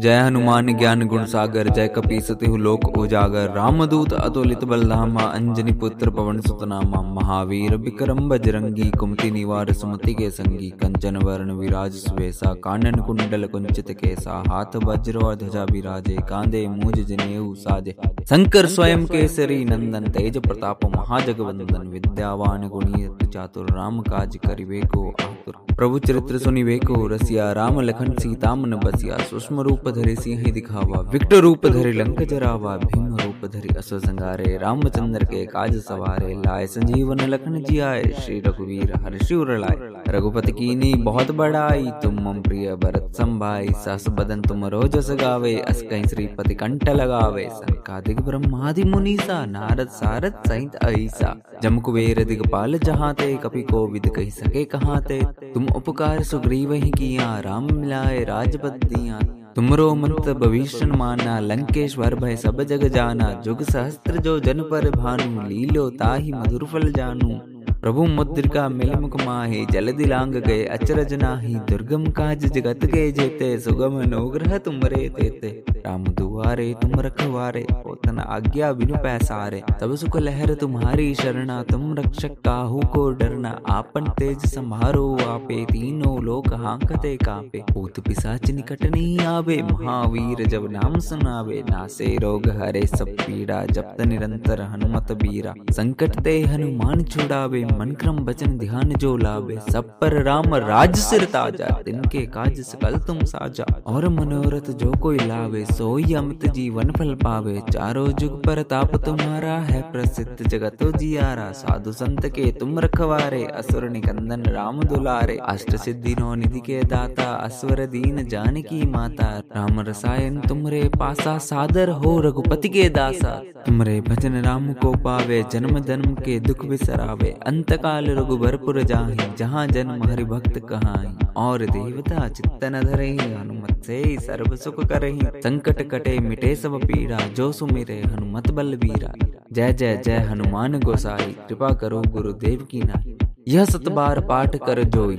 जय हनुमान ज्ञान गुण सागर, जय कपी सतिहु लोक उजागर। रामदूत अतुलित बलधामा, अंजनी पुत्र पवन सुतनामा, महावीर विक्रम बजरंगी, कुमति निवार सुमति के संगी, कंचन वर्ण विराज सुवेसा, कानन कुंडल कुंचित केसा, हाथ वज्र ध्वजा विराजे कांदे मूज जनेऊ साजे। शंकर स्वयं केसरी नंदन, तेज प्रताप महाजगवंदन, विद्यावान गुणी चातुर, राम काज करिवे को आतुर। प्रभु चरित्र सुनिवे को रसिया, राम लखन सीता मन बसिया, सूक्ष्म रूप धरे सिंह दिखावा विकट रूप धरे लंक जरावा, भीम रूप धरे असुर संगारे रामचंद्र के काज सवारे, लाए संजीवन लखन जियाए, श्री रघुवीर हर्षि लाए। रघुपति की नी बहुत बड़ाई तुम मम प्रिय भरत संभाई, सास बदन तुम रोजस गावे, अस कहीं श्रीपति कंठ लगावे। संकादिक ब्रह्मादि मुनीसा, नारद सारद सहित ऐसा। जम कुबेर दिगपाल जहाँ ते कपि को विद कही सके कहाँ ते तुम उपकार सुग्रीव ही किया, राम मिलाए राजपद दिया। तुमरो मत भविष्य माना, लंकेश्वर भय सब जग जाना, जुग सहस्त्र जो जन पर भानु, लीलो ताही मधुर फल जानू। प्रभु मुद्रिका मिल मुख माहे जल दिलांग गए, अचरज नाही, दुर्गम काज जगत के जेते, सुगम नोग्रह तुमरे तेते। राम दुआरे, तुम रखवारे, पोतन आज्ञा बिनु पैसारे। तब सुख लहर तुम्हारी शरणा, तुम रक्षक काहू को डरना। आपन तेज संभारो आपे, तीनों लोक हांकते कापे। भूत पिसाच निकट नहीं आवे, महावीर जब नाम सुनावे। नासे रोग हरे सब पीड़ा, जपत निरंतर हनुमत बीरा। संकट ते हनुमान छुड़ावे मन क्रम बचन ध्यान जो लावे सब पर राम राज सिर ताज़ा तिनके काज सकल तुम साजा। और मनोरथ जो कोई लावे सोई अमित जीवन फल पावे। चारों जुग पर ताप तुम्हारा है प्रसिद्ध, जगत जियारा। साधु संत के तुम रखवारे, असुर निकंदन राम दुलारे। अष्ट सिद्धि नौ निधि के दाता असवर दीन जानकी माता। राम रसायन तुमरे पासा, सादर हो रघुपति के दासा। तुमरे भजन राम को पावे, जन्म जन्म के दुख बिसरावे। अंत काल रघुबरपुर जाहि, जहाँ जन्म हरि भक्त कहाई और देवता चित्तन धरे हनुमत से सर्व सुख करही। संकट कटे मिटे सब पीड़ा, जो सुमिरे हनुमत बल बीरा जय जय जय हनुमान गोसाई, कृपा करो गुरुदेव की नाई। यह सत बार पाठ कर जोई,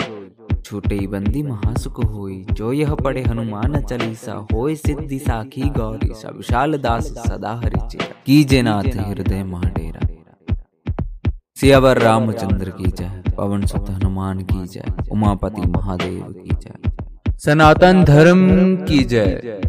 छूटे बंदी महासुख होई। जो यह पढ़े हनुमान चालीसा होय सिद्धि साखी गौरी। सा विशाल दास सदा हरि चेरा। कीजे नाथ हृदय महाडेरा। सियावर रामचंद्र की जय, पवन सुत हनुमान की जय, उमापति महादेव की जय। सनातन धर्म की जय।